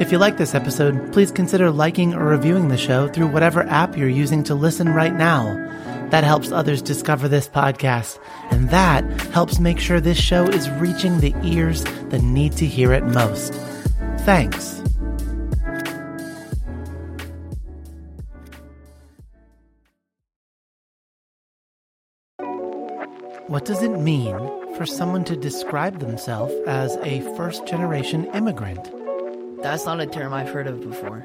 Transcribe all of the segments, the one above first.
If you like this episode, please consider liking or reviewing the show through whatever app you're using to listen right now. That helps others discover this podcast, and that helps make sure this show is reaching the ears that need to hear it most. Thanks. What does it mean for someone to describe themselves as a first generation immigrant? That's not a term I've heard of before.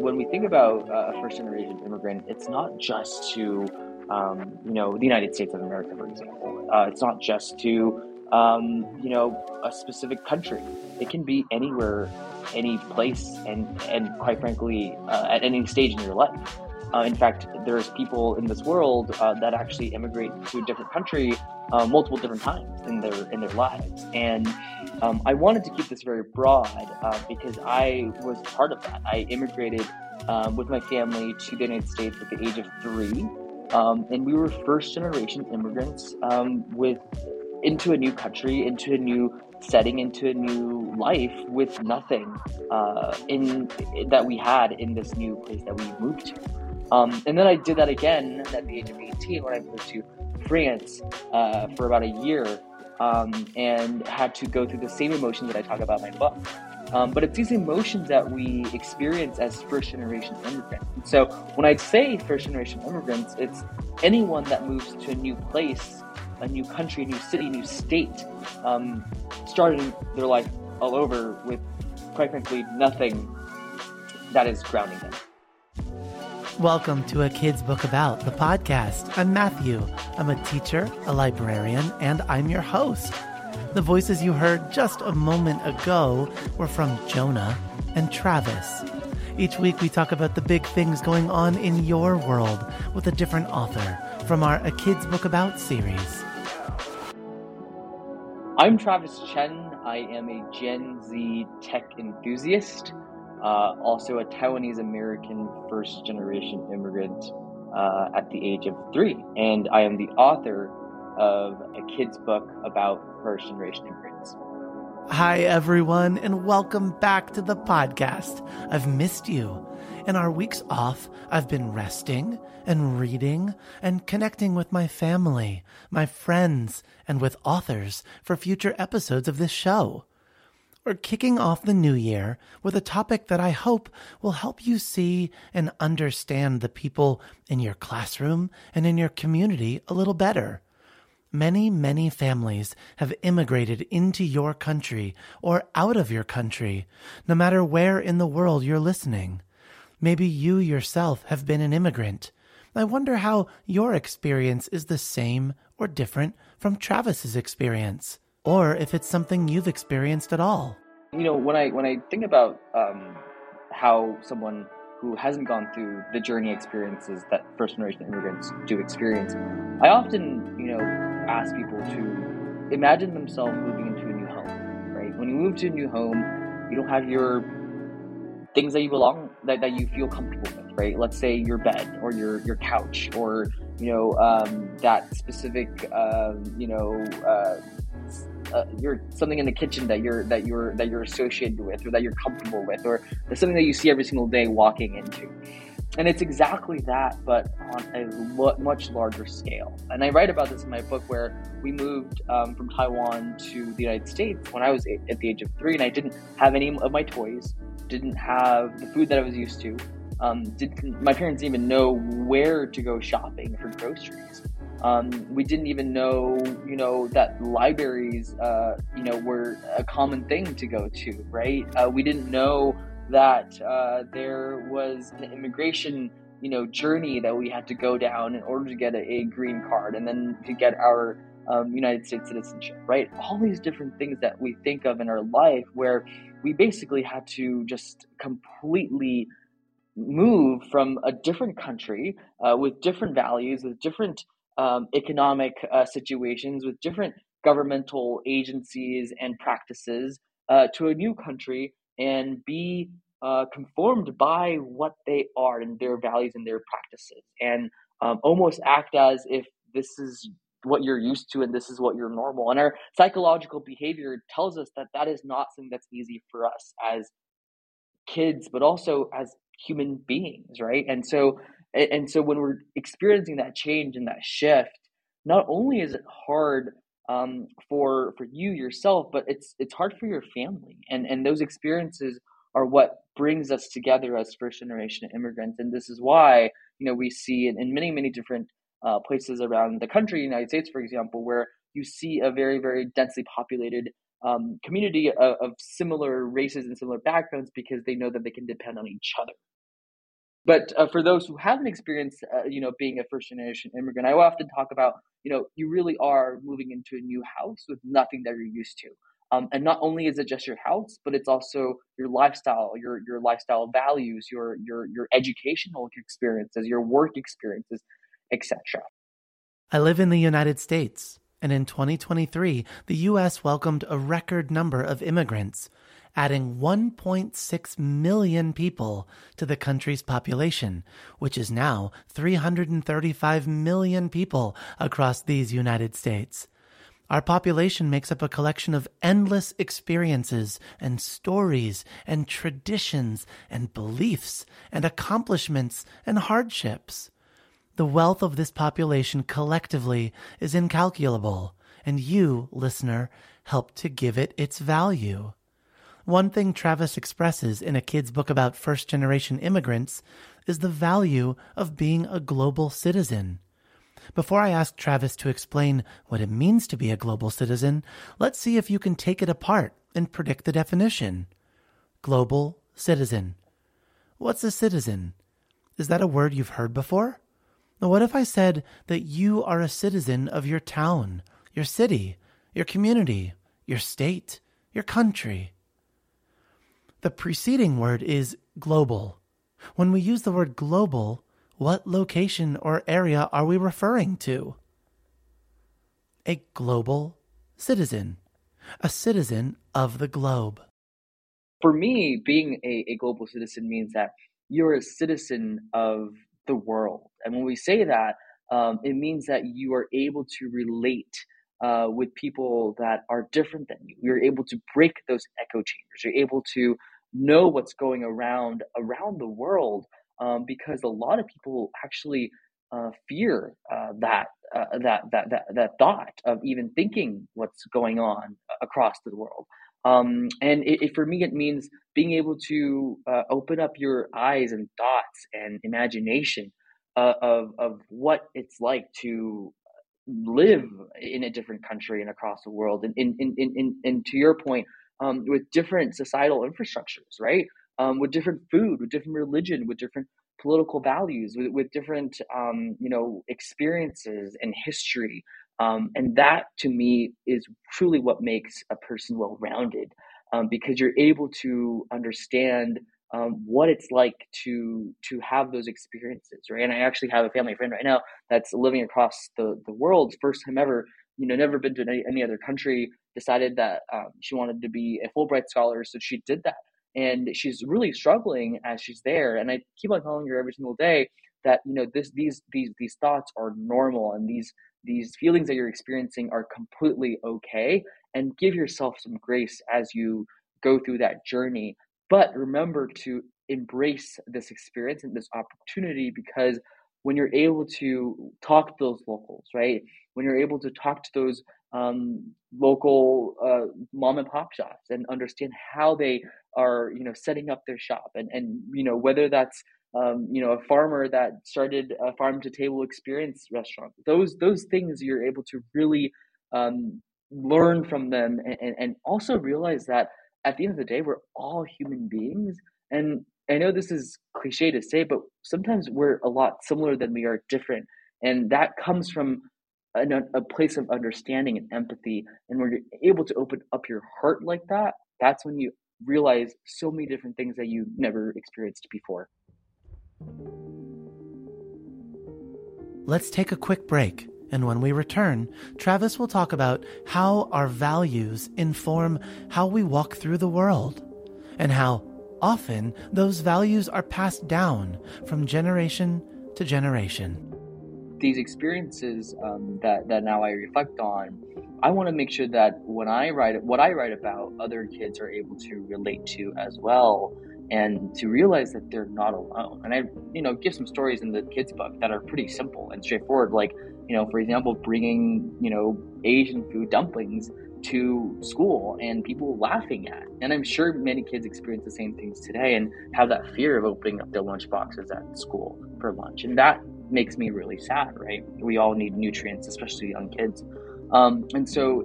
When we think about uh, a first generation immigrant, it's not just to, um, you know, the United States of America, for example. Uh, it's not just to, um, you know, a specific country. It can be anywhere, any place, and, and quite frankly, uh, at any stage in your life. Uh, in fact, there's people in this world uh, that actually immigrate to a different country uh, multiple different times in their in their lives, and um, I wanted to keep this very broad uh, because I was part of that. I immigrated um, with my family to the United States at the age of three, um, and we were first generation immigrants um, with into a new country, into a new setting, into a new life with nothing uh, in that we had in this new place that we moved to. Um, and then I did that again at the age of 18 when I moved to France uh, for about a year um, and had to go through the same emotions that I talk about in my book. Um, but it's these emotions that we experience as first generation immigrants. And so when I say first generation immigrants, it's anyone that moves to a new place, a new country, a new city, a new state, um, starting their life all over with, quite frankly, nothing that is grounding them. Welcome to A Kid's Book About, the podcast. I'm Matthew. I'm a teacher, a librarian, and I'm your host. The voices you heard just a moment ago were from Jonah and Travis. Each week we talk about the big things going on in your world with a different author from our A Kid's Book About series. I'm Travis Chen. I am a Gen Z tech enthusiast uh, also a Taiwanese American first generation immigrant uh, at the age of three. And I am the author of a kid's book about first generation immigrants. Hi, everyone, and welcome back to the podcast. I've missed you. In our weeks off, I've been resting and reading and connecting with my family, my friends, and with authors for future episodes of this show. We're kicking off the new year with a topic that I hope will help you see and understand the people in your classroom and in your community a little better. Many, many families have immigrated into your country or out of your country, no matter where in the world you're listening. Maybe you yourself have been an immigrant. I wonder how your experience is the same or different from Travis's experience or if it's something you've experienced at all. You know, when I when I think about um, how someone who hasn't gone through the journey experiences that first generation immigrants do experience, I often you know ask people to imagine themselves moving into a new home. Right? When you move to a new home, you don't have your things that you belong that, that you feel comfortable with. Right? Let's say your bed or your your couch or you know um, that specific uh, you know. Uh, uh, you're something in the kitchen that you're that you're that you're associated with or that you're comfortable with or something that you see every single day walking into. And it's exactly that but on a lo- much larger scale. And i write about this in my book where we moved um, from taiwan to the united states when i was at the age of three and i didn't have any of my toys didn't have the food that i was used to um, didn't my parents didn't even know where to go shopping for groceries um, we didn't even know, you know, that libraries, uh, you know, were a common thing to go to, right? Uh, we didn't know that uh, there was an immigration, you know, journey that we had to go down in order to get a, a green card and then to get our um, United States citizenship, right? All these different things that we think of in our life where we basically had to just completely move from a different country uh, with different values, with different um, economic uh, situations, with different governmental agencies and practices uh, to a new country and be uh, conformed by what they are and their values and their practices, and um, almost act as if this is what you're used to and this is what you're normal. And our psychological behavior tells us that that is not something that's easy for us as kids, but also as human beings, right? And so, and so when we're experiencing that change and that shift, not only is it hard um, for for you yourself, but it's it's hard for your family, and and those experiences are what brings us together as first generation immigrants, and this is why you know we see in, in many many different uh, places around the country, United States, for example, where you see a very very densely populated um, community of, of similar races and similar backgrounds because they know that they can depend on each other. But uh, for those who haven't experienced, uh, you know, being a first generation immigrant, I often talk about, you know, you really are moving into a new house with nothing that you're used to. Um, and not only is it just your house, but it's also your lifestyle, your your lifestyle values, your your your educational experiences, your work experiences, etc. I live in the United States, and in 2023, the U.S. welcomed a record number of immigrants adding 1.6 million people to the country's population, which is now 335 million people across these United States. Our population makes up a collection of endless experiences and stories and traditions and beliefs and accomplishments and hardships. The wealth of this population collectively is incalculable, and you, listener, help to give it its value. One thing Travis expresses in a kid's book about first generation immigrants is the value of being a global citizen. Before I ask Travis to explain what it means to be a global citizen, let's see if you can take it apart and predict the definition. Global citizen. What's a citizen? Is that a word you've heard before? What if I said that you are a citizen of your town, your city, your community, your state, your country? The preceding word is global. When we use the word global, what location or area are we referring to? A global citizen, a citizen of the globe. For me, being a, a global citizen means that you're a citizen of the world. And when we say that, um, it means that you are able to relate uh, with people that are different than you. You're able to break those echo chambers. You're able to know what's going around around the world um, because a lot of people actually uh, fear uh, that, uh, that that that that thought of even thinking what's going on across the world. Um, and it, it, for me, it means being able to uh, open up your eyes and thoughts and imagination uh, of of what it's like to live in a different country and across the world. And in in, in, and to your point, um, with different societal infrastructures, right? Um, with different food, with different religion, with different political values, with, with different, um, you know, experiences and history. Um, and that to me is truly what makes a person well rounded um, because you're able to understand um, what it's like to to have those experiences, right? And I actually have a family friend right now that's living across the the world, first time ever, you know, never been to any, any other country, decided that um, she wanted to be a Fulbright scholar, so she did that. And she's really struggling as she's there. And I keep on telling her every single day that you know this these these these thoughts are normal and these these feelings that you're experiencing are completely okay. And give yourself some grace as you go through that journey. But remember to embrace this experience and this opportunity because when you're able to talk to those locals, right? When you're able to talk to those um, local uh, mom and pop shops and understand how they are, you know, setting up their shop and and you know whether that's um, you know a farmer that started a farm to table experience restaurant. Those those things you're able to really um, learn from them and, and, and also realize that at the end of the day we're all human beings and I know this is cliche to say, but sometimes we're a lot similar than we are different. And that comes from a, a place of understanding and empathy. And when you're able to open up your heart like that, that's when you realize so many different things that you never experienced before. Let's take a quick break And when we return, Travis will talk about how our values inform how we walk through the world, and how often those values are passed down from generation to generation. These experiences um, that, that now I reflect on, I want to make sure that when I write what I write about, other kids are able to relate to as well and to realize that they're not alone. And I, you know, give some stories in the kids' book that are pretty simple and straightforward, like, you know, for example, bringing, you know, Asian food dumplings to school and people laughing at. And I'm sure many kids experience the same things today and have that fear of opening up their lunch boxes at school for lunch. And that makes me really sad, right? We all need nutrients, especially young kids. Um, and so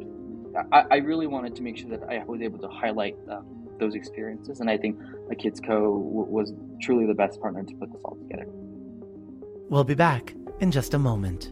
I, I, really wanted to make sure that I was able to highlight um, those experiences. And I think a Kids Co was truly the best partner to put this all together. We'll be back in just a moment.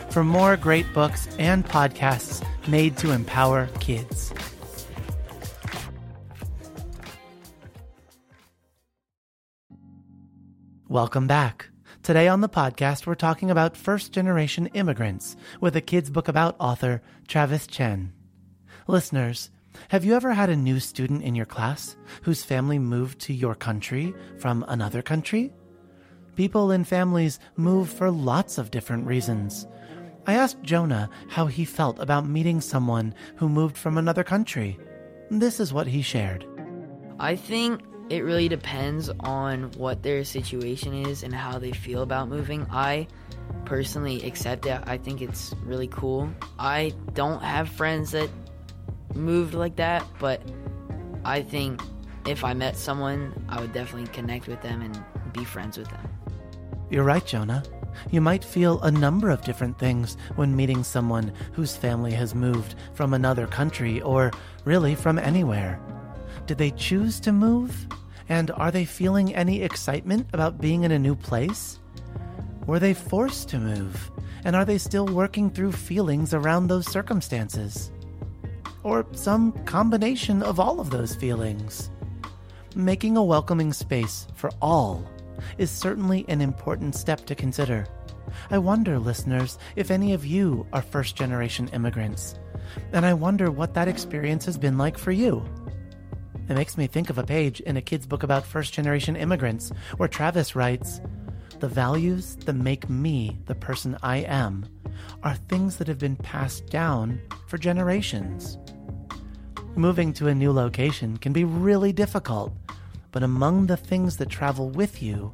for more great books and podcasts made to empower kids. Welcome back. Today on the podcast, we're talking about first generation immigrants with a kids book about author Travis Chen. Listeners, have you ever had a new student in your class whose family moved to your country from another country? People and families move for lots of different reasons. I asked Jonah how he felt about meeting someone who moved from another country. This is what he shared. I think it really depends on what their situation is and how they feel about moving. I personally accept it. I think it's really cool. I don't have friends that moved like that, but I think if I met someone, I would definitely connect with them and be friends with them. You're right, Jonah. You might feel a number of different things when meeting someone whose family has moved from another country or really from anywhere. Did they choose to move? And are they feeling any excitement about being in a new place? Were they forced to move? And are they still working through feelings around those circumstances? Or some combination of all of those feelings? Making a welcoming space for all is certainly an important step to consider. I wonder, listeners, if any of you are first generation immigrants, and I wonder what that experience has been like for you. It makes me think of a page in a kid's book about first generation immigrants where Travis writes The values that make me the person I am are things that have been passed down for generations. Moving to a new location can be really difficult but among the things that travel with you,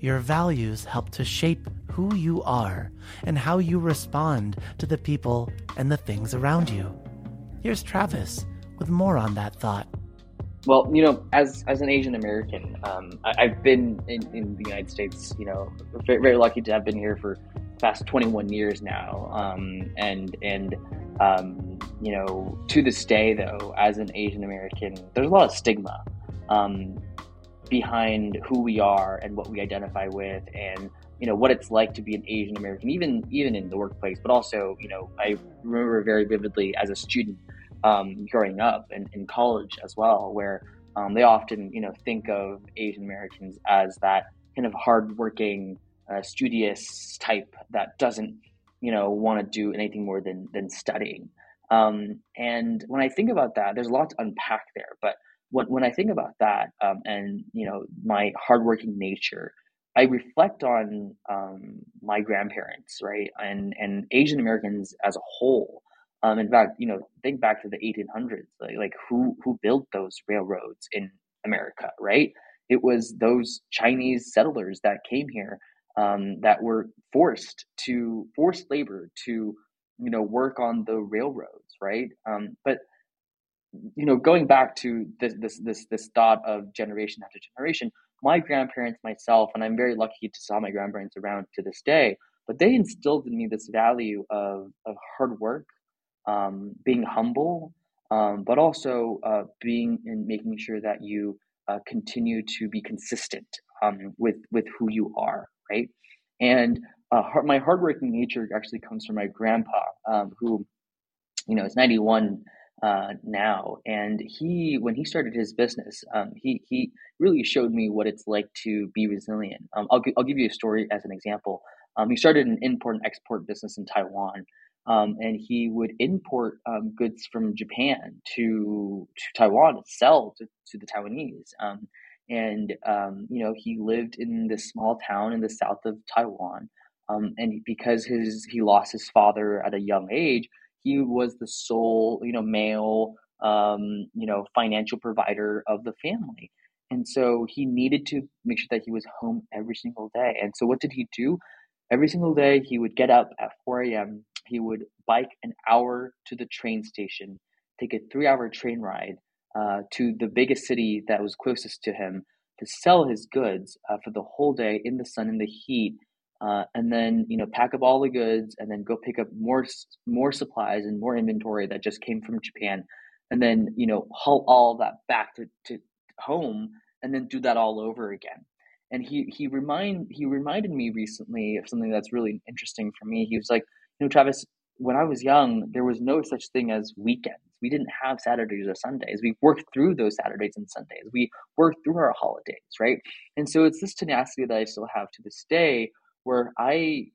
your values help to shape who you are and how you respond to the people and the things around you. Here's Travis with more on that thought. Well, you know, as as an Asian American, um, I, have been in, in, the United States. You know, very, very, lucky to have been here for past 21 years now. Um, and and um, you know, to this day, though, as an Asian American, there's a lot of stigma um, behind who we are and what we identify with and you know what it's like to be an asian american even even in the workplace but also you know i remember very vividly as a student um, growing up and in college as well where um, they often you know think of asian americans as that kind of hardworking uh, studious type that doesn't you know want to do anything more than than studying Um, and when I think about that, there's a lot to unpack there. But when, when I think about that um, and you know my hardworking nature, I reflect on um, my grandparents, right, and and Asian Americans as a whole. Um, in fact, you know, think back to the 1800s, like, like who who built those railroads in America, right? It was those Chinese settlers that came here um, that were forced to forced labor to you know work on the railroads, right? Um, but you know, going back to this this this this thought of generation after generation, my grandparents, myself, and I'm very lucky to saw my grandparents around to this day. But they instilled in me this value of of hard work, um, being humble, um, but also uh, being and making sure that you uh, continue to be consistent um, with with who you are, right? And uh, my hardworking nature actually comes from my grandpa, um, who, you know, is 91 uh, now, and he, when he started his business, um, he he really showed me what it's like to be resilient. Um, I'll I'll give you a story as an example. Um, he started an import and export business in Taiwan, um, and he would import um, goods from Japan to to Taiwan to sell to, to the Taiwanese. Um, and um, you know, he lived in this small town in the south of Taiwan. Um, and because his he lost his father at a young age, he was the sole you know male um, you know financial provider of the family. And so he needed to make sure that he was home every single day. And so what did he do? Every single day, he would get up at 4 a.m he would bike an hour to the train station, take a three hour train ride uh, to the biggest city that was closest to him to sell his goods uh, for the whole day in the sun in the heat uh, and then you know pack up all the goods and then go pick up more more supplies and more inventory that just came from Japan and then you know haul all that back to, to home and then do that all over again and he he remind he reminded me recently of something that's really interesting for me he was like you know, Travis, when I was young, there was no such thing as weekends. We didn't have Saturdays or Sundays. We worked through those Saturdays and Sundays. We worked through our holidays, right? And so it's this tenacity that I still have to this day where I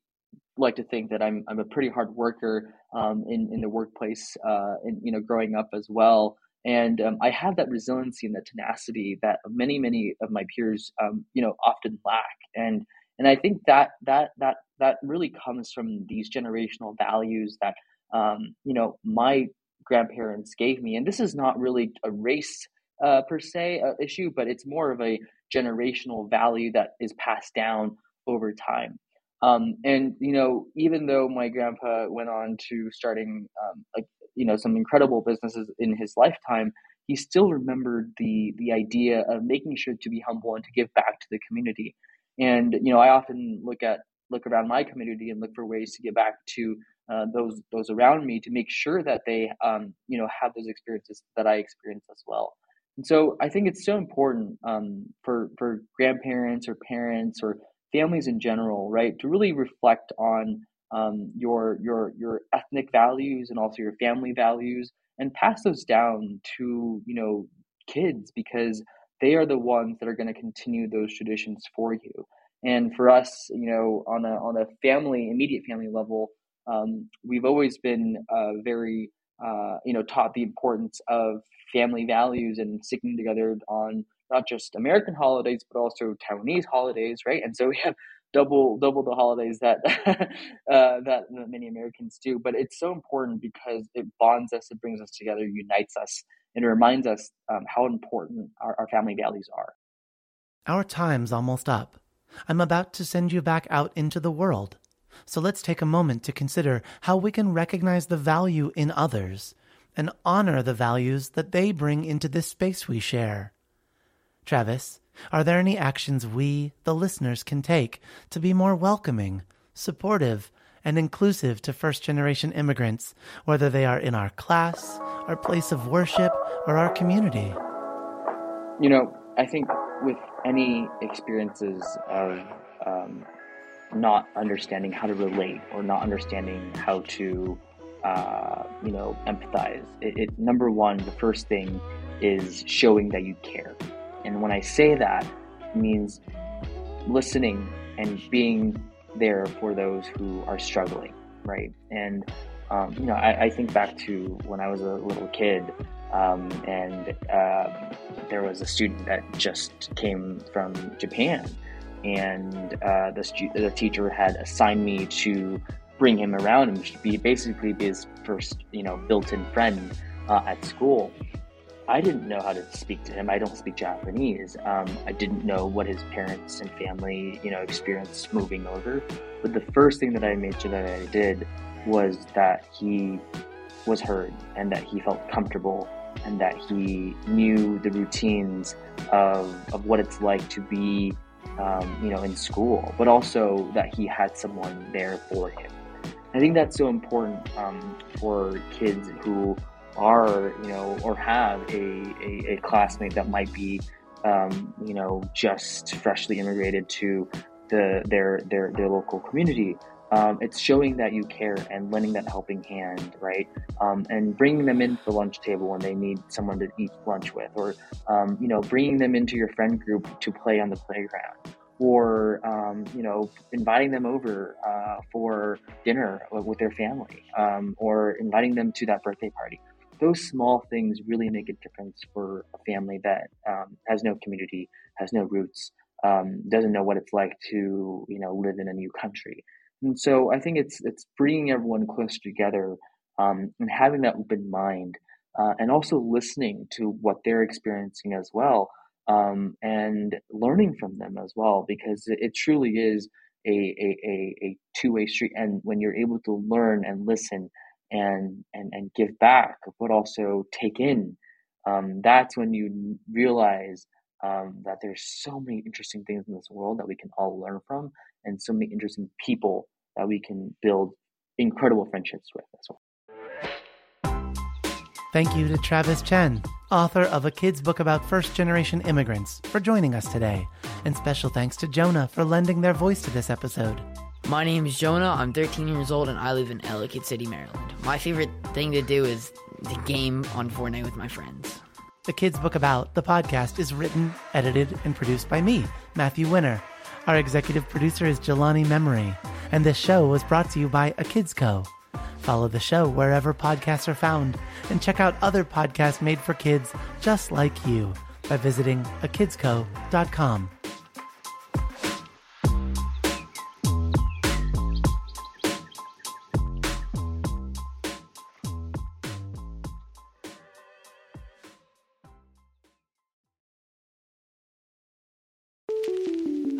like to think that I'm I'm a pretty hard worker um, in in the workplace, uh, and you know, growing up as well. And um, I have that resiliency and that tenacity that many many of my peers, um, you know, often lack. And and I think that that that that really comes from these generational values that um, you know my grandparents gave me. And this is not really a race uh, per se uh, issue, but it's more of a generational value that is passed down over time. Um, and you know, even though my grandpa went on to starting um, like you know some incredible businesses in his lifetime, he still remembered the the idea of making sure to be humble and to give back to the community. And you know, I often look at look around my community and look for ways to give back to uh, those those around me to make sure that they um, you know have those experiences that I experience as well. And so I think it's so important um, for for grandparents or parents or families in general, right, to really reflect on um, your your your ethnic values and also your family values and pass those down to you know kids because they are the ones that are going to continue those traditions for you. And for us, you know, on a on a family, immediate family level, um, we've always been uh, very, uh, you know, taught the importance of family values and sticking together on not just American holidays but also Taiwanese holidays, right? And so we have double double the holidays that uh, that many Americans do. But it's so important because it bonds us, it brings us together, unites us, and reminds us um, how important our, our family values are. Our time's almost up. I'm about to send you back out into the world. So let's take a moment to consider how we can recognize the value in others and honor the values that they bring into this space we share. Travis, are there any actions we, the listeners, can take to be more welcoming, supportive, and inclusive to first generation immigrants, whether they are in our class, our place of worship, or our community? You know, I think with any experiences of um, not understanding how to relate or not understanding how to, uh, you know, empathize, it, it, number one, the first thing is showing that you care. And when I say that, it means listening and being there for those who are struggling, right? And Um, you know, I, I, think back to when I was a little kid, um, and uh, there was a student that just came from Japan, and uh, the, stu- the teacher had assigned me to bring him around and be basically be his first, you know, built-in friend uh, at school. I didn't know how to speak to him. I don't speak Japanese. Um, I didn't know what his parents and family, you know, experienced moving over. But the first thing that I made sure that I did was that he was heard and that he felt comfortable and that he knew the routines of, of what it's like to be, um, you know, in school, but also that he had someone there for him. I think that's so important um, for kids who are, you know, or have a, a, a classmate that might be, um, you know, just freshly immigrated to the their their their local community. Um, it's showing that you care and lending that helping hand, right? Um, and bringing them into the lunch table when they need someone to eat lunch with, or um, you know, bringing them into your friend group to play on the playground, or um, you know, inviting them over uh, for dinner with their family, um, or inviting them to that birthday party. Those small things really make a difference for a family that um, has no community, has no roots, doesn't know what it's like to you know live in a new country. And so I think it's it's bringing everyone closer together um, and having that open mind, uh, and also listening to what they're experiencing as well, um, and learning from them as well, because it, it truly is a a, a, a two way street. And when you're able to learn and listen and and and give back, but also take in, um, that's when you realize um, that there's so many interesting things in this world that we can all learn from, and so many interesting people that we can build incredible friendships with as well. Thank you to Travis Chen, author of a kid's book about first generation immigrants, for joining us today. And special thanks to Jonah for lending their voice to this episode. My name is Jonah. I'm 13 years old and I live in Ellicott City, Maryland. My favorite thing to do is the game on Fortnite with my friends. The Kids Book About, the podcast, is written, edited, and produced by me, Matthew Winner. Our executive producer is Jelani Memory, and this show was brought to you by A Kids Co. Follow the show wherever podcasts are found, and check out other podcasts made for kids just like you by visiting akidsco.com.